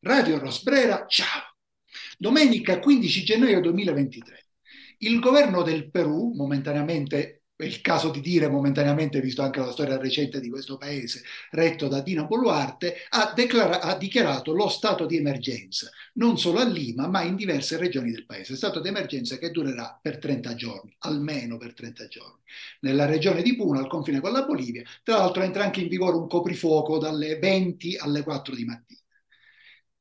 Radio Rosbrera, ciao! Domenica 15 gennaio 2023. Il governo del Perù, momentaneamente è il caso di dire momentaneamente, visto anche la storia recente di questo paese, retto da Dina Boluarte, ha, declara- ha, dichiarato lo stato di emergenza, non solo a Lima, ma in diverse regioni del paese. Stato di emergenza che durerà per 30 giorni, almeno per 30 giorni. Nella regione di Puna, al confine con la Bolivia, tra l'altro entra anche in vigore un coprifuoco dalle 20 alle 4 di mattina.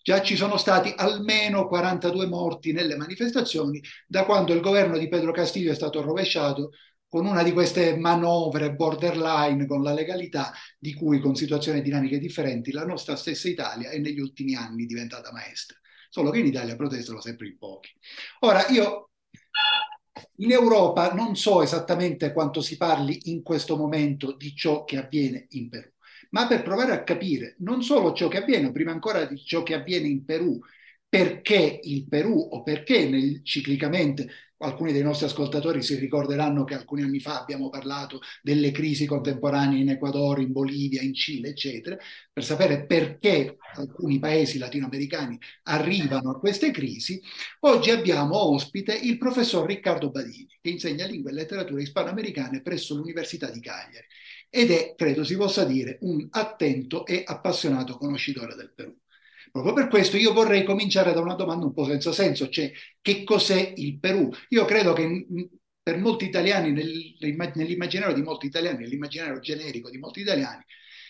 Già ci sono stati almeno 42 morti nelle manifestazioni da quando il governo di Pedro Castillo è stato rovesciato con una di queste manovre borderline con la legalità di cui con situazioni dinamiche differenti la nostra stessa Italia è negli ultimi anni diventata maestra. Solo che in Italia protestano sempre in pochi. Ora, io in Europa non so esattamente quanto si parli in questo momento di ciò che avviene in Perù, ma per provare a capire non solo ciò che avviene, prima ancora di ciò che avviene in Perù, perché il Perù o perché nel, ciclicamente alcuni dei nostri ascoltatori si ricorderanno che alcuni anni fa abbiamo parlato delle crisi contemporanee in Ecuador, in Bolivia, in Cile, eccetera, per sapere perché alcuni paesi latinoamericani arrivano a queste crisi, oggi abbiamo ospite il professor Riccardo Badini, che insegna lingue e letterature ispanoamericane presso l'Università di Cagliari ed è, credo si possa dire, un attento e appassionato conoscitore del Perù. Proprio per questo io vorrei cominciare da una domanda un po' senza senso, cioè che cos'è il Perù? Io credo che per molti italiani, nell'immaginario di molti italiani, nell'immaginario generico di molti italiani,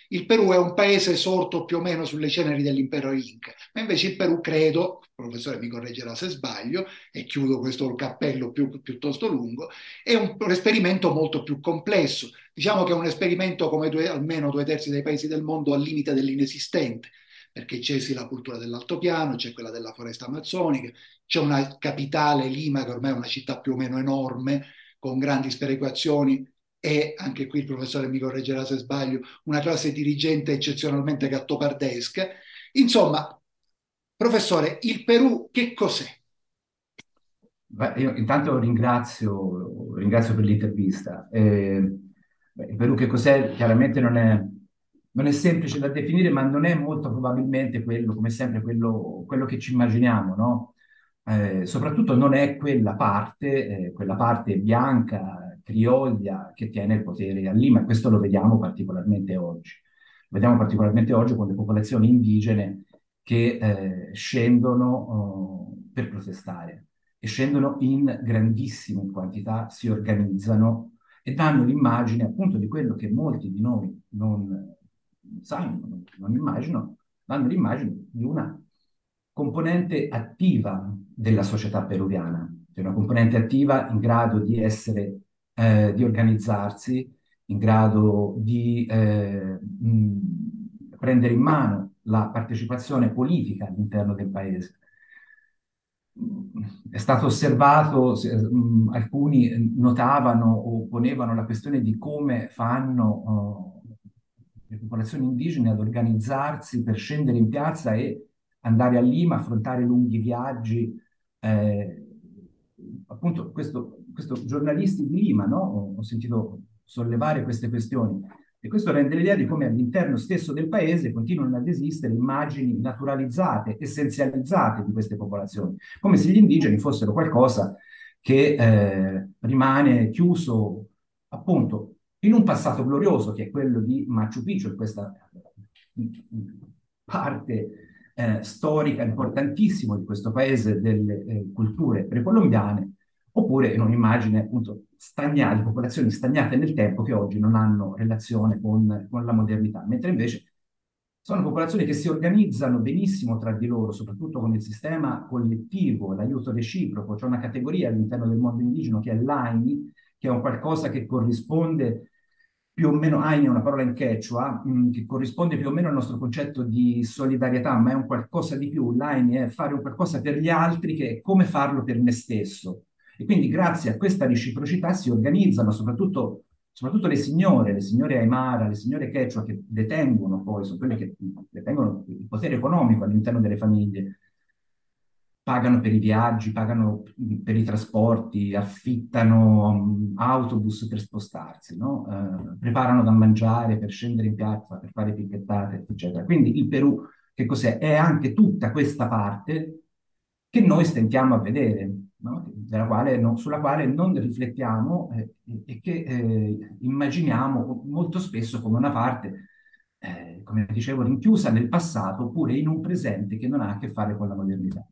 il Perù è un paese sorto più o meno sulle ceneri dell'impero Inca, ma invece il Perù, credo, il professore mi correggerà se sbaglio, e chiudo questo cappello più, piuttosto lungo, è un, un, esperimento molto più complesso. Diciamo che è un esperimento come due, almeno due terzi dei paesi del mondo al limite dell'inesistente perché c'è sì la cultura dell'altopiano, c'è quella della foresta amazzonica, c'è una capitale, Lima, che ormai è una città più o meno enorme, con grandi sperequazioni, e anche qui il professore mi correggerà se sbaglio, una classe dirigente eccezionalmente gattopardesca. Insomma, professore, il Perù che cos'è? Beh, io intanto ringrazio, ringrazio per l'intervista. Eh, beh, il Perù che cos'è? Chiaramente non è, non è semplice da definire, ma non è molto probabilmente quello, come sempre, quello, quello che ci immaginiamo, no? Eh, soprattutto non è quella parte, eh, quella parte bianca, crioglia, che tiene il potere a Lima, e questo lo vediamo particolarmente oggi. Lo vediamo particolarmente oggi con le popolazioni indigene che eh, scendono oh, per protestare e scendono in grandissime quantità, si organizzano e danno l'immagine appunto di quello che molti di noi non sanno, non immagino, danno l'immagine di una componente attiva della società peruviana, cioè una componente attiva in grado di essere, eh, di organizzarsi, in grado di eh, mh, prendere in mano la partecipazione politica all'interno del paese. È stato osservato, mh, alcuni notavano o ponevano la questione di come fanno oh, le popolazioni indigene ad organizzarsi per scendere in piazza e andare a Lima, affrontare lunghi viaggi. Eh, appunto, questo, questo, giornalisti di Lima no? ho, ho sentito sollevare queste questioni. E questo rende l'idea di come all'interno stesso del paese continuano ad esistere immagini naturalizzate, essenzializzate di queste popolazioni, come se gli indigeni fossero qualcosa che eh, rimane chiuso appunto in un passato glorioso che è quello di Machu Picchu, questa parte eh, storica importantissima di questo paese delle eh, culture precolombiane, oppure in un'immagine appunto stagnata, di popolazioni stagnate nel tempo che oggi non hanno relazione con, con la modernità, mentre invece sono popolazioni che si organizzano benissimo tra di loro, soprattutto con il sistema collettivo, l'aiuto reciproco. C'è una categoria all'interno del mondo indigeno che è l'AINI, che è un qualcosa che corrisponde più o meno, AIN è una parola in quechua, mh, mm, che corrisponde più o meno al nostro concetto di solidarietà, ma è un qualcosa di più. L'AIN è fare un qualcosa per gli altri che è come farlo per me stesso. E quindi grazie a questa reciprocità si organizzano soprattutto, soprattutto le signore, le signore Aymara, le signore Quechua che detengono poi, sono quelle che detengono il potere economico all'interno delle famiglie pagano per i viaggi, pagano per i trasporti, affittano um, autobus per spostarsi, no? uh, preparano da mangiare per scendere in piazza, per fare picchettate, eccetera. Quindi il Perù che cos'è? È anche tutta questa parte che noi stentiamo a vedere, no? quale non, sulla quale non riflettiamo eh, e che eh, immaginiamo molto spesso come una parte, eh, come dicevo, rinchiusa nel passato oppure in un presente che non ha a che fare con la modernità.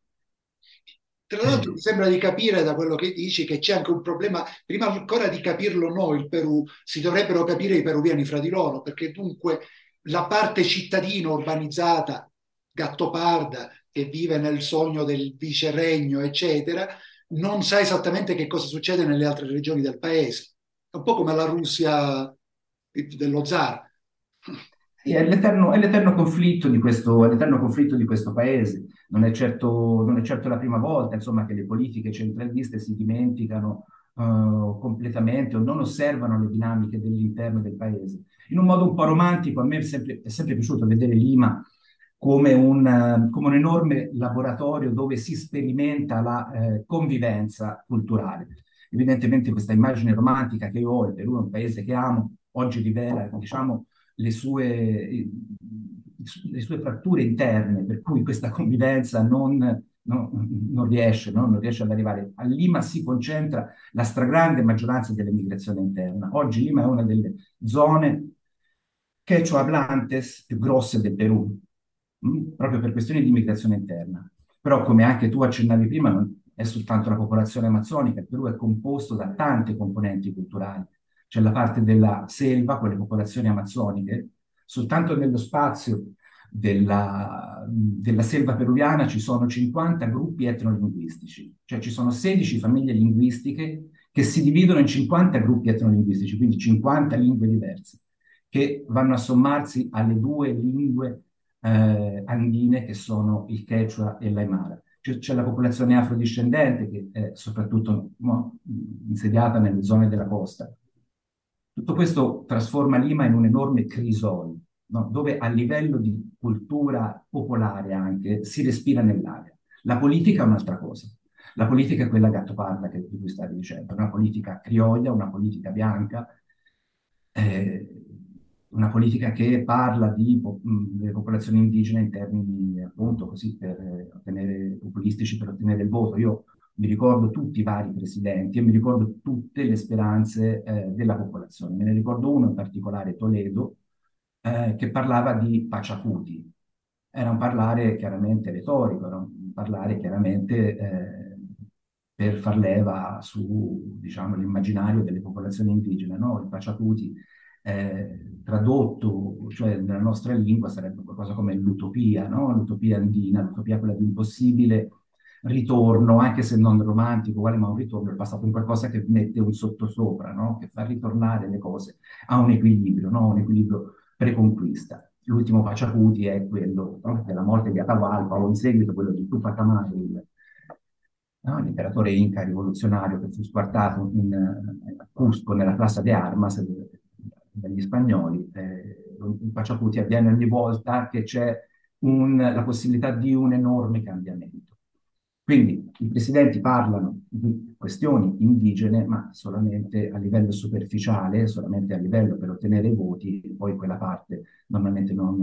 Tra l'altro mi sembra di capire da quello che dici che c'è anche un problema, prima ancora di capirlo noi, il Perù, si dovrebbero capire i peruviani fra di loro, perché dunque la parte cittadina urbanizzata, gattoparda, che vive nel sogno del viceregno, eccetera, non sa esattamente che cosa succede nelle altre regioni del paese. È un po' come la Russia dello zar. È l'eterno, è l'eterno conflitto di questo, l'eterno conflitto di questo paese non è certo, non è certo la prima volta insomma, che le politiche centraliste si dimenticano uh, completamente o non osservano le dinamiche dell'interno del paese. In un modo un po' romantico, a me è sempre, è sempre piaciuto vedere Lima come un, come un, enorme laboratorio dove si sperimenta la eh, convivenza culturale. Evidentemente questa immagine romantica che io ho, il Perù è un paese che amo, oggi rivela diciamo, le sue le sue fratture interne, per cui questa convivenza non, no, non, riesce, no? non riesce ad arrivare. A Lima si concentra la stragrande maggioranza dell'emigrazione interna. Oggi Lima è una delle zone quechua hablantes più grosse del Perù, Mm? proprio per questioni di immigrazione interna. Però, come anche tu accennavi prima, non è soltanto la popolazione amazzonica, il Perù è composto da tante componenti culturali. C'è la parte della selva, con le popolazioni amazzoniche, soltanto nello spazio della, della, selva peruviana ci sono 50 gruppi etnolinguistici, cioè ci sono 16 famiglie linguistiche che si dividono in 50 gruppi etnolinguistici, quindi 50 lingue diverse, che vanno a sommarsi alle due lingue eh, andine che sono il Quechua e l'Aymara. C'è, c'è la popolazione afrodiscendente che è soprattutto no, insediata nelle zone della costa, tutto questo trasforma Lima in un enorme crisol, no? dove a livello di cultura popolare anche si respira nell'aria. La politica è un'altra cosa. La politica è quella gattoparda che, di cui stavi dicendo, una politica criolla, una politica bianca, eh, una politica che parla di po- delle popolazioni indigene in termini appunto così per eh, ottenere populistici per ottenere il voto. Io mi ricordo tutti i vari presidenti e mi ricordo tutte le speranze eh, della popolazione. Me ne ricordo uno in particolare, Toledo, eh, che parlava di Paciacuti. Era un parlare chiaramente retorico, era un parlare chiaramente eh, per far leva su diciamo, l'immaginario delle popolazioni indigene. No? Il Paciacuti eh, tradotto, cioè nella nostra lingua, sarebbe qualcosa come l'utopia, no? l'utopia andina, l'utopia quella di impossibile ritorno, anche se non romantico, uguale, ma un ritorno è passato in qualcosa che mette un sottosopra, no? che fa ritornare le cose a un equilibrio, no? un equilibrio preconquista. L'ultimo Paciacuti è quello no? della morte di Atahualpa o in seguito quello di Tupac no? l'imperatore inca rivoluzionario che fu squartato in, a Cusco nella Plaza de Armas dagli spagnoli. Eh, Paciacuti avviene ogni volta che c'è un, la possibilità di un enorme cambiamento. Quindi i presidenti parlano di questioni indigene, ma solamente a livello superficiale, solamente a livello per ottenere i voti, poi quella parte normalmente non,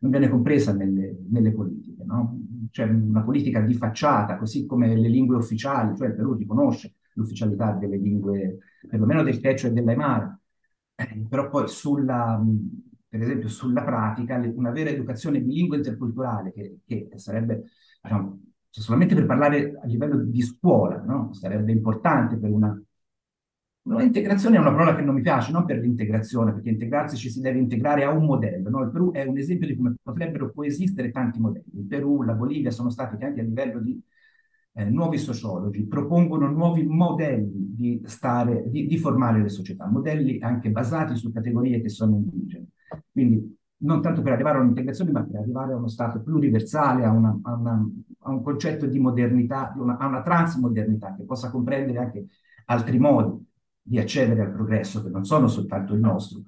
non viene compresa nelle, nelle politiche. No? C'è una politica di facciata, così come le lingue ufficiali, cioè il Perù riconosce l'ufficialità delle lingue, perlomeno del Quechua e dell'Aymara, eh, però poi sulla, per esempio sulla pratica, una vera educazione bilingue interculturale, che, che sarebbe diciamo, cioè, solamente per parlare a livello di scuola, no? Sarebbe importante per una... Una integrazione è una parola che non mi piace, non per l'integrazione, perché integrarsi ci si deve integrare a un modello. No? Il Perù è un esempio di come potrebbero coesistere tanti modelli. Il Perù, la Bolivia sono stati che anche a livello di eh, nuovi sociologi propongono nuovi modelli di, stare, di, di formare le società, modelli anche basati su categorie che sono indigene. Quindi non tanto per arrivare a un'integrazione, ma per arrivare a uno Stato pluriversale, a, una, a, una, a un concetto di modernità, una, a una transmodernità che possa comprendere anche altri modi di accedere al progresso che non sono soltanto il nostro.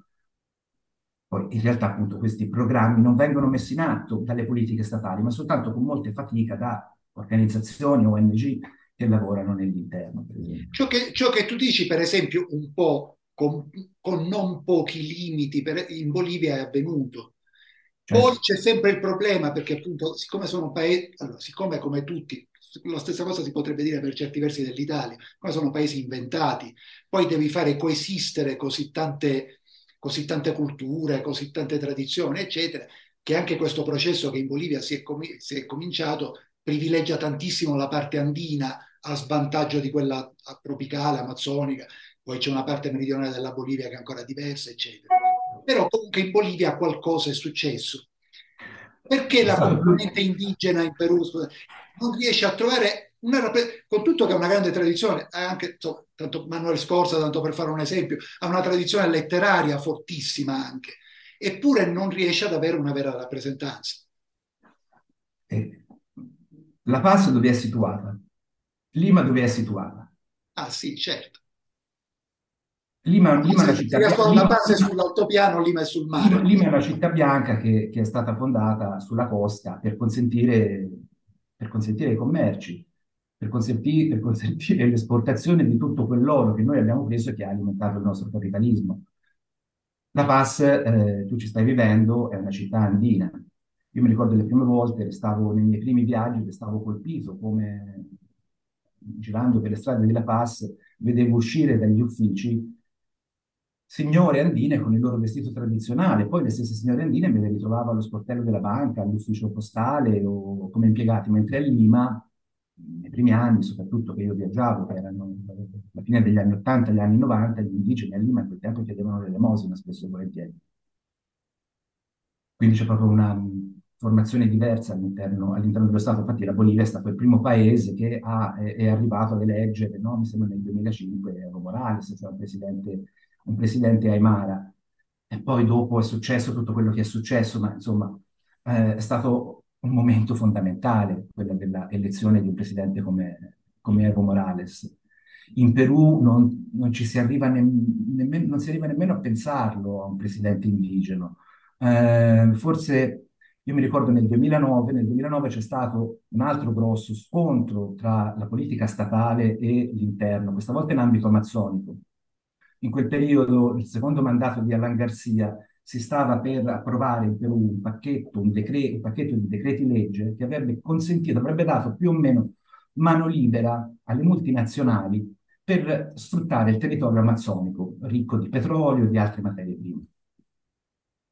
Poi in realtà appunto questi programmi non vengono messi in atto dalle politiche statali, ma soltanto con molte fatica da organizzazioni, ONG che lavorano nell'interno. Ciò che, ciò che tu dici, per esempio, un po' con, con non pochi limiti per, in Bolivia è avvenuto. Certo. Poi c'è sempre il problema perché appunto siccome sono paesi, allora, siccome come tutti, la stessa cosa si potrebbe dire per certi versi dell'Italia, ma sono paesi inventati, poi devi fare coesistere così tante, così tante culture, così tante tradizioni, eccetera, che anche questo processo che in Bolivia si è, com- si è cominciato privilegia tantissimo la parte andina a svantaggio di quella tropicale, amazzonica, poi c'è una parte meridionale della Bolivia che è ancora diversa, eccetera. Però comunque in Bolivia qualcosa è successo. Perché la componente indigena in Perù non riesce a trovare una con tutto che ha una grande tradizione, anche insomma, tanto Manuel Scorza, tanto per fare un esempio, ha una tradizione letteraria fortissima anche, eppure non riesce ad avere una vera rappresentanza. Eh, la Paz dove è situata? Lima dove è situata? Ah sì, certo. Lima, Lima, è una città bianca. La base sull'altopiano, Lima è sul mare. Lima è una città bianca che, che, è stata fondata sulla costa per consentire, per consentire i commerci, per consentire, per consentire l'esportazione di tutto quell'oro che noi abbiamo preso e che ha alimentato il nostro capitalismo. La Paz, eh, tu ci stai vivendo, è una città andina. Io mi ricordo le prime volte, stavo nei miei primi viaggi, stavo colpito come girando per le strade di La Paz, vedevo uscire dagli uffici signore andine con il loro vestito tradizionale, poi le stesse signore andine me le ritrovavo allo sportello della banca, all'ufficio postale o come impiegati, mentre a Lima, nei primi anni, soprattutto che io viaggiavo, che erano la fine degli anni 80, gli anni 90, gli indigeni a Lima in quel tempo chiedevano l'elemosina spesso e volentieri. Quindi c'è proprio una formazione diversa all'interno, all'interno, dello Stato. Infatti la Bolivia è stato il primo paese che ha, è, è, arrivato ad eleggere, no? mi sembra nel 2005, Evo Morales, cioè un presidente un presidente Aymara. E poi dopo è successo tutto quello che è successo, ma insomma eh, è stato un momento fondamentale quello dell'elezione di un presidente come, come Evo Morales. In Perù non, non ci si arriva, ne, nemmeno, non si arriva nemmeno a pensarlo a un presidente indigeno. Eh, forse io mi ricordo nel 2009, nel 2009 c'è stato un altro grosso scontro tra la politica statale e l'interno, questa volta in ambito amazzonico. In quel periodo, il secondo mandato di Alan Garcia, si stava per approvare in Perù un pacchetto, un, decre- un pacchetto di decreti legge che avrebbe consentito, avrebbe dato più o meno mano libera alle multinazionali per sfruttare il territorio amazzonico, ricco di petrolio e di altre materie prime.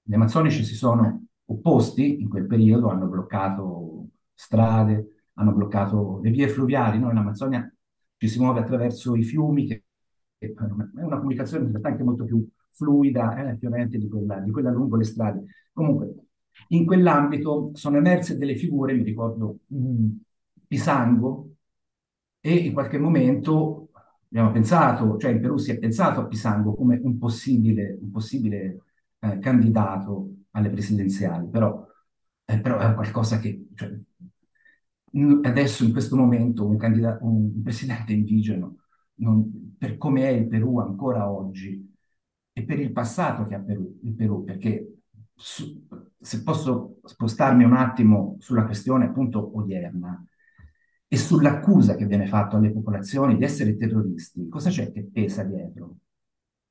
Gli amazzonici si sono opposti in quel periodo, hanno bloccato strade, hanno bloccato le vie fluviali. Noi in Amazzonia ci si muove attraverso i fiumi che è una comunicazione in realtà anche molto più fluida eh, fiorente di quella, di quella lungo le strade. Comunque, in quell'ambito sono emerse delle figure, mi ricordo mh, mm, Pisango, e in qualche momento abbiamo pensato, cioè in Perù si è pensato a Pisango come un possibile, un possibile eh, candidato alle presidenziali, però, eh, però è qualcosa che cioè, adesso in questo momento un, candidato, un presidente indigeno non, per come è il Perù ancora oggi e per il passato che ha Perù, il Perù, perché su, se posso spostarmi un attimo sulla questione appunto odierna e sull'accusa che viene fatta alle popolazioni di essere terroristi, cosa c'è che pesa dietro?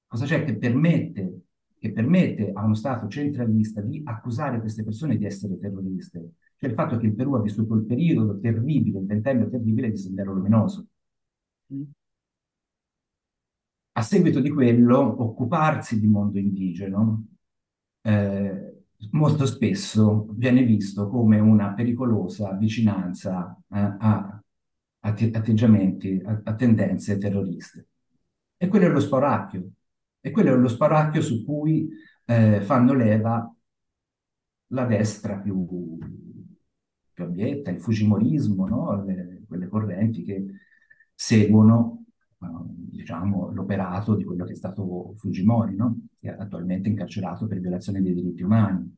Cosa c'è che permette, che permette a uno Stato centralista di accusare queste persone di essere terroriste? Cioè il fatto che il Perù ha vissuto il periodo terribile, il ventennio terribile di Sendero Luminoso. Mm a seguito di quello, occuparsi di mondo indigeno eh, molto spesso viene visto come una pericolosa vicinanza eh, a, atteggiamenti, a, a, tendenze terroriste. E quello è lo spauracchio. E quello è lo spauracchio su cui eh, fanno leva la destra più, più abietta, il fujimorismo, no? Le, quelle correnti che seguono diciamo, l'operato di quello che è stato Fujimori, no? che è attualmente incarcerato per violazione dei diritti umani.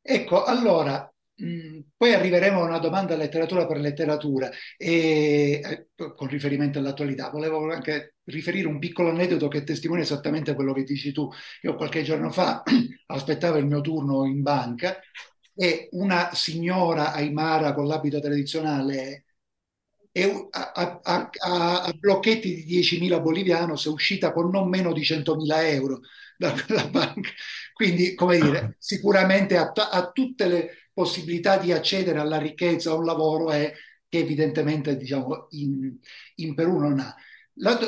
Ecco, allora, mh, poi arriveremo a una domanda letteratura per letteratura e, eh, con riferimento all'attualità. Volevo anche riferire un piccolo aneddoto che testimonia esattamente quello che dici tu. Io qualche giorno fa aspettavo il mio turno in banca e una signora Aymara con l'abito tradizionale e a, a, a, a blocchetti di 10.000 bolivianos è uscita con non meno di 100.000 euro da quella banca. Quindi, come dire, sicuramente ha, ha tutte le possibilità di accedere alla ricchezza, a un lavoro è, che evidentemente diciamo, in, in Perù non ha. Nella,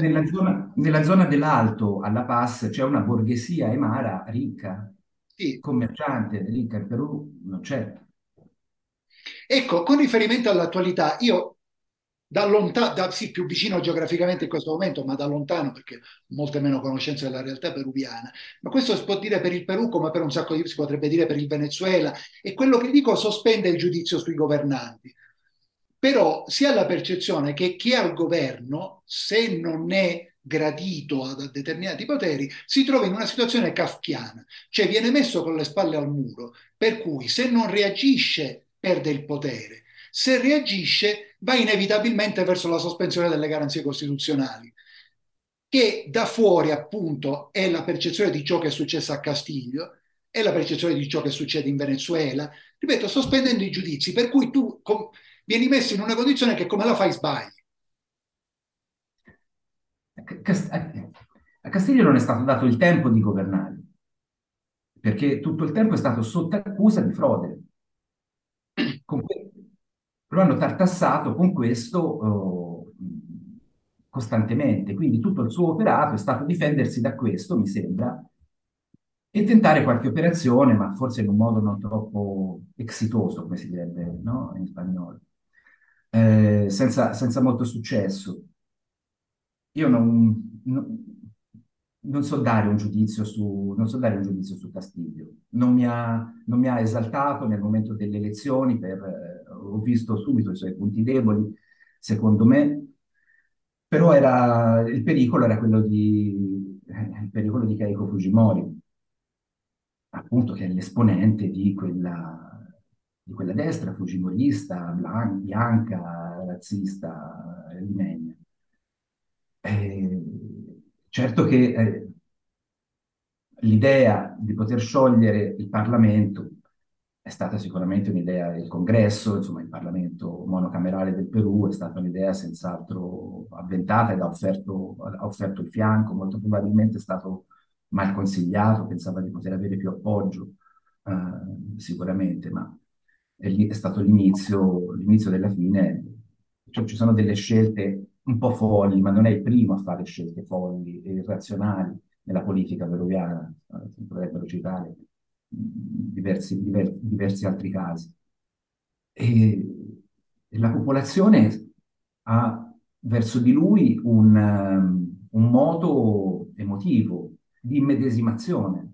nella, zona, nella, zona, dell'Alto, alla Paz, c'è una borghesia emara ricca, sì. commerciante, ricca, in Perù non c'è. Ecco, con riferimento all'attualità, io da lontano, da, sì, più vicino geograficamente in questo momento, ma da lontano perché ho molte meno conoscenze della realtà peruviana, ma questo si può dire per il Perù come per un sacco di si potrebbe dire per il Venezuela, e quello che dico sospende il giudizio sui governanti. Però si ha la percezione che chi ha il governo, se non è gradito a determinati poteri, si trova in una situazione kafkiana, cioè viene messo con le spalle al muro, per cui se non reagisce perde il potere, se reagisce va inevitabilmente verso la sospensione delle garanzie costituzionali, che da fuori appunto è la percezione di ciò che è successo a Castiglio, è la percezione di ciò che succede in Venezuela, ripeto, sospendendo i giudizi, per cui tu com- vieni messo in una condizione che come la fai sbagli. A Castiglio non è stato dato il tempo di governare, perché tutto il tempo è stato sotto accusa di frode. lo hanno tartassato con questo oh, costantemente, quindi tutto il suo operato è stato difendersi da questo, mi sembra, e tentare qualche operazione, ma forse in un modo non troppo exitoso, come si direbbe no? in spagnolo, eh, senza, senza molto successo. Io non, non, non so dare un giudizio su, non so dare un giudizio su Castiglio. Non mi ha, non mi ha esaltato nel momento delle elezioni, per, eh, ho visto subito i suoi punti deboli, secondo me, però era, il pericolo era quello di, eh, il pericolo di Keiko Fujimori, appunto che è l'esponente di quella, di quella destra fujimorista, bianca, razzista, limeña. Eh, certo che eh, l'idea di poter sciogliere il Parlamento è stata sicuramente un'idea del Congresso, insomma il Parlamento monocamerale del Perù è stata un'idea senz'altro avventata ed ha offerto, ha offerto il fianco, molto probabilmente è stato mal consigliato, pensava di poter avere più appoggio, eh, sicuramente, ma è, è stato l'inizio, l'inizio della fine, cioè, ci sono delle scelte un po' folli, ma non è il primo a fare scelte folli e irrazionali nella politica eh, si potrebbero citare diversi, diver, diversi altri casi. E, e, la popolazione ha verso di lui un, un modo emotivo di immedesimazione,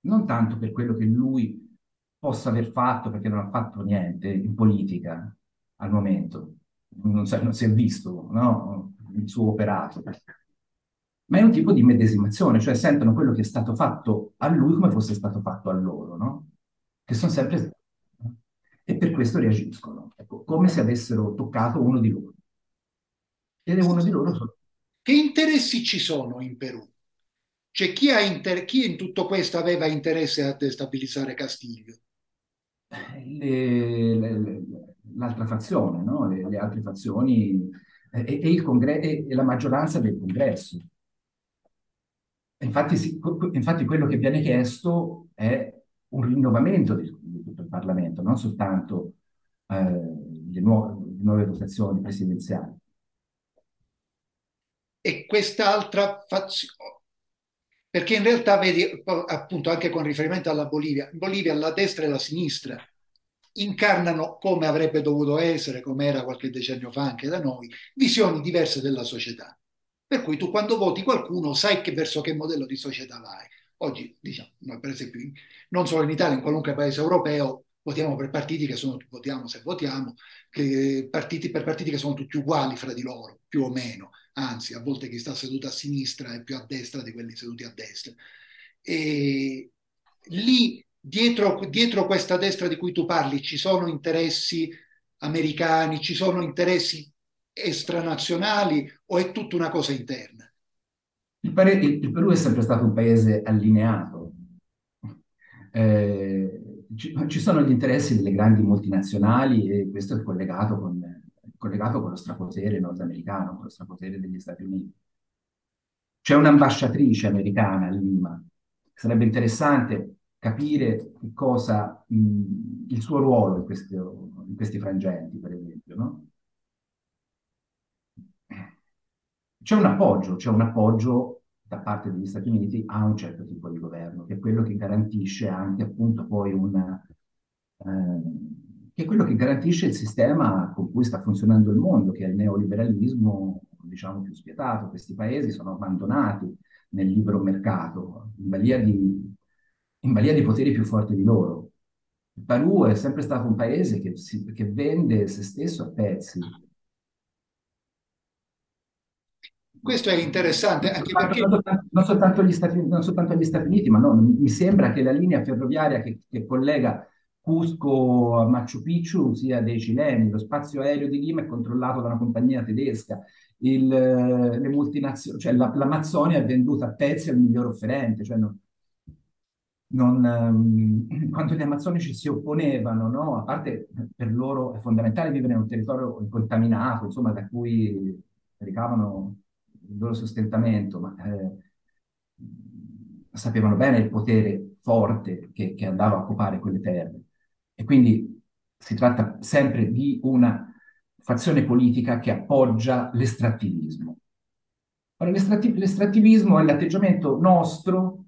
non tanto per quello che lui possa aver fatto, perché non ha fatto niente in politica al momento, non, non si è visto no? il suo operato, ma è un tipo di medesimazione, cioè sentono quello che è stato fatto a lui come fosse stato fatto a loro, no? Che sono sempre... E per questo reagiscono, ecco, come se avessero toccato uno di loro. Ed è uno di loro... Che interessi ci sono in Perù? Cioè chi, inter... chi in tutto questo aveva interesse a destabilizzare Castiglio? Le, le, le, l'altra fazione, no? le, altre fazioni e, e, congre- e la maggioranza del congresso. Infatti, sì, infatti, quello che viene chiesto è un rinnovamento di, di Parlamento, non soltanto eh, le, nuove, le nuove votazioni presidenziali. E quest'altra fazione, perché in realtà vedi appunto anche con riferimento alla Bolivia, in Bolivia la destra e la sinistra incarnano come avrebbe dovuto essere, come era qualche decennio fa anche da noi, visioni diverse della società. Per cui tu quando voti qualcuno sai che verso che modello di società vai. Oggi, diciamo, per esempio, non solo in Italia, in qualunque paese europeo, votiamo per partiti che sono, votiamo se votiamo, partiti, per partiti che sono tutti uguali fra di loro, più o meno. Anzi, a volte chi sta seduto a sinistra è più a destra di quelli seduti a destra. E lì, dietro, dietro questa destra di cui tu parli, ci sono interessi americani, ci sono interessi estranazionali o è tutta una cosa interna? Il, pare- il Perù è sempre stato un paese allineato. Eh, ci, ci, sono gli interessi delle grandi multinazionali e questo è collegato con collegato con lo strapotere nordamericano, con lo strapotere degli Stati Uniti. C'è un'ambasciatrice americana a Lima. Sarebbe interessante capire cosa, mh, il suo ruolo in, questo, in, questi frangenti, per esempio, no? C'è un appoggio, c'è un appoggio da parte degli Stati Uniti a un certo tipo di governo, che è quello che garantisce anche appunto poi una, eh, che è quello che garantisce il sistema con cui sta funzionando il mondo, che è il neoliberalismo, diciamo, più spietato. Questi paesi sono abbandonati nel libero mercato, in balia di, in balia di poteri più forti di loro. Il Perù è sempre stato un paese che, si, che vende se stesso a pezzi, Questo è interessante anche non perché... Soltanto, non, soltanto gli Stati, non soltanto gli Stati Uniti, ma no, mi sembra che la linea ferroviaria che, che collega Cusco a Machu Picchu sia dei cileni, lo spazio aereo di Lima è controllato da una compagnia tedesca, il, le multinazionali, cioè la, l'Amazzonia è venduta a pezzi al miglior offerente, cioè non, non, um, quando gli amazzonici si opponevano, no? a parte per loro è fondamentale vivere in un territorio incontaminato, insomma, da cui ricavano il loro sostentamento, ma eh, sapevano bene il potere forte che, che andava a occupare quelle terre. E quindi si tratta sempre di una fazione politica che appoggia l'estrattivismo. Ora, l'estrattivismo è l'atteggiamento nostro,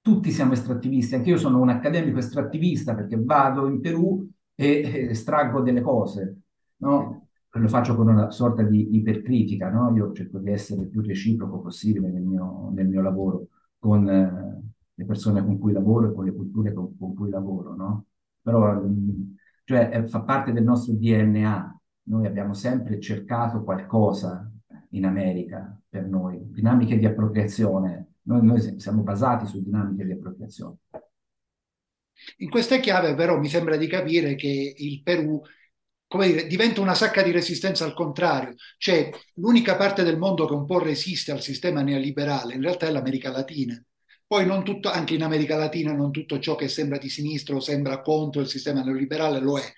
tutti siamo estrattivisti, anche io sono un accademico estrattivista perché vado in Perù e estraggo delle cose, no? lo faccio con una sorta di ipercritica, no? Io cerco di essere il più reciproco possibile nel mio, nel mio lavoro con eh, le persone con cui lavoro e con le culture con, con cui lavoro, no? Però, mh, cioè, fa parte del nostro DNA. Noi abbiamo sempre cercato qualcosa in America per noi, dinamiche di appropriazione. Noi, noi siamo basati su dinamiche di appropriazione. In questa chiave, però, mi sembra di capire che il Perù come dire, diventa una sacca di resistenza al contrario, cioè l'unica parte del mondo che un po' resiste al sistema neoliberale in realtà è l'America Latina. Poi non tutto, anche in America Latina non tutto ciò che sembra di sinistra o sembra contro il sistema neoliberale lo è,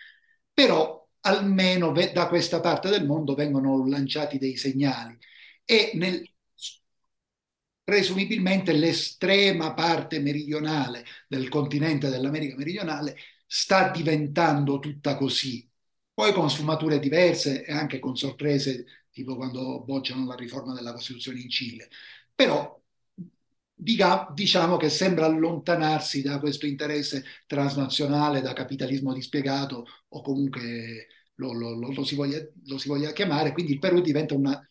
però almeno da questa parte del mondo vengono lanciati dei segnali. E nel, presumibilmente l'estrema parte meridionale del continente dell'America meridionale sta diventando tutta così. Poi con sfumature diverse e anche con sorprese, tipo quando bocciano la riforma della Costituzione in Cile. Però diciamo che sembra allontanarsi da questo interesse transnazionale, da capitalismo dispiegato o comunque lo, lo, lo, lo si, voglia, si, voglia, chiamare, quindi il Perù diventa una,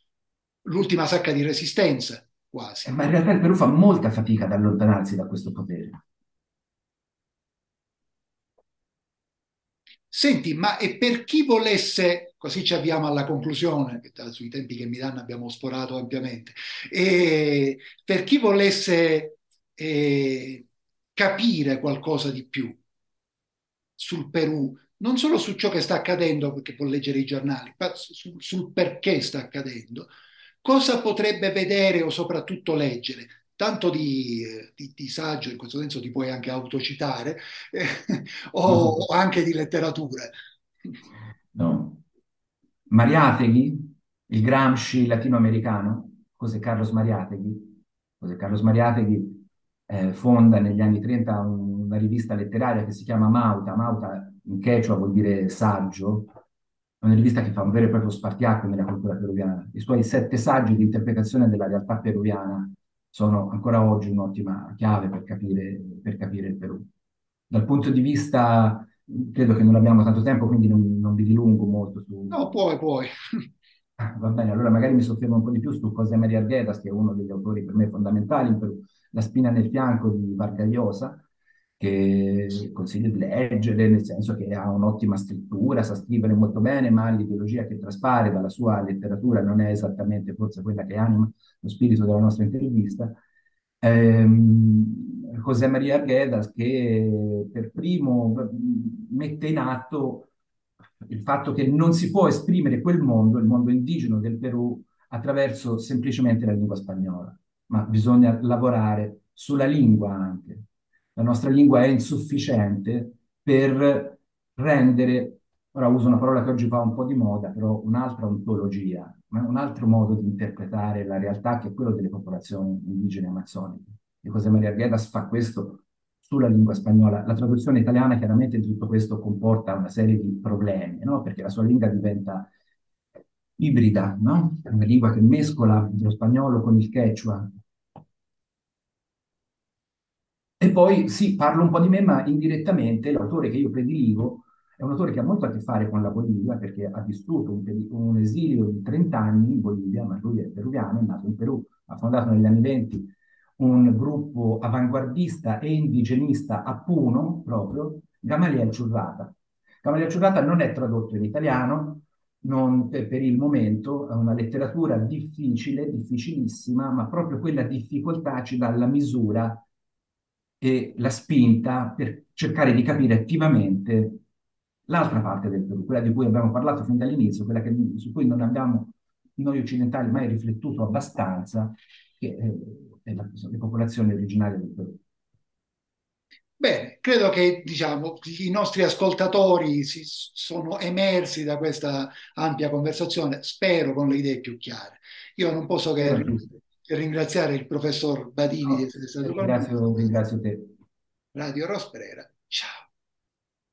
l'ultima sacca di resistenza quasi. Ma in realtà il Perù fa molta fatica ad allontanarsi da questo potere. Senti, ma e per chi volesse, così ci avviamo alla conclusione, sui tempi che mi danno abbiamo sporato ampiamente, e per chi volesse eh, capire qualcosa di più sul Perù, non solo su ciò che sta accadendo, perché può leggere i giornali, ma su, sul perché sta accadendo, cosa potrebbe vedere o soprattutto leggere tanto di, di, di, saggio, in questo senso ti puoi anche autocitare, eh, o, o, anche di letteratura. No. Mariateghi, il Gramsci latinoamericano, José Carlos Mariateghi, José Carlos Mariateghi eh, fonda negli anni 30 una rivista letteraria che si chiama Mauta, Mauta in quechua vuol dire saggio, è una rivista che fa un vero e proprio spartiacque nella cultura peruviana. I suoi sette saggi di interpretazione della realtà peruviana sono ancora oggi un'ottima chiave per capire, per capire il Perù. Dal punto di vista, credo che non abbiamo tanto tempo, quindi non, non vi dilungo molto su... No, puoi, puoi. Ah, va bene, allora magari mi soffermo un po' di più su José María Arguedas, che è uno degli autori per me fondamentali in Perù, La spina nel fianco di Vargallosa, che consiglio di leggere, nel senso che ha un'ottima scrittura, sa scrivere molto bene, ma l'ideologia che traspare dalla sua letteratura non è esattamente forse quella che anima lo spirito della nostra intervista. Ehm, José María Arguedas che per primo mette in atto il fatto che non si può esprimere quel mondo, il mondo indigeno del Perù, attraverso semplicemente la lingua spagnola, ma bisogna lavorare sulla lingua anche la nostra lingua è insufficiente per rendere ora uso una parola che oggi fa un po' di moda, però un'altra ontologia, un altro modo di interpretare la realtà che è quello delle popolazioni indigene amazzoniche. E José María Arguedas fa questo sulla lingua spagnola. La traduzione italiana chiaramente di tutto questo comporta una serie di problemi, no? perché la sua lingua diventa ibrida, no? una lingua che mescola lo spagnolo con il quechua. E poi sì, parlo un po' di me, ma indirettamente l'autore che io prediligo è un autore che ha molto a che fare con la Bolivia perché ha vissuto un, un esilio di 30 anni in Bolivia, ma lui è peruviano, è nato in Perù, ha fondato negli anni 20 un gruppo avanguardista e indigenista a Puno, proprio, Gamaliel Ciurrata. Gamaliel Ciurrata non è tradotto in italiano, non, per il momento, è una letteratura difficile, difficilissima, ma proprio quella difficoltà ci dà la misura e la spinta per cercare di capire attivamente l'altra parte del Perù, quella di cui abbiamo parlato fin dall'inizio, quella che, su cui non abbiamo noi occidentali mai riflettuto abbastanza, che è la, le popolazioni originarie del Perù. Bene, credo che diciamo, i nostri ascoltatori si sono emersi da questa ampia conversazione, spero con le idee più chiare. Io non posso che ringraziare il professor Badini no, di essere stato con noi. Ringrazio te. Radio Rosprera.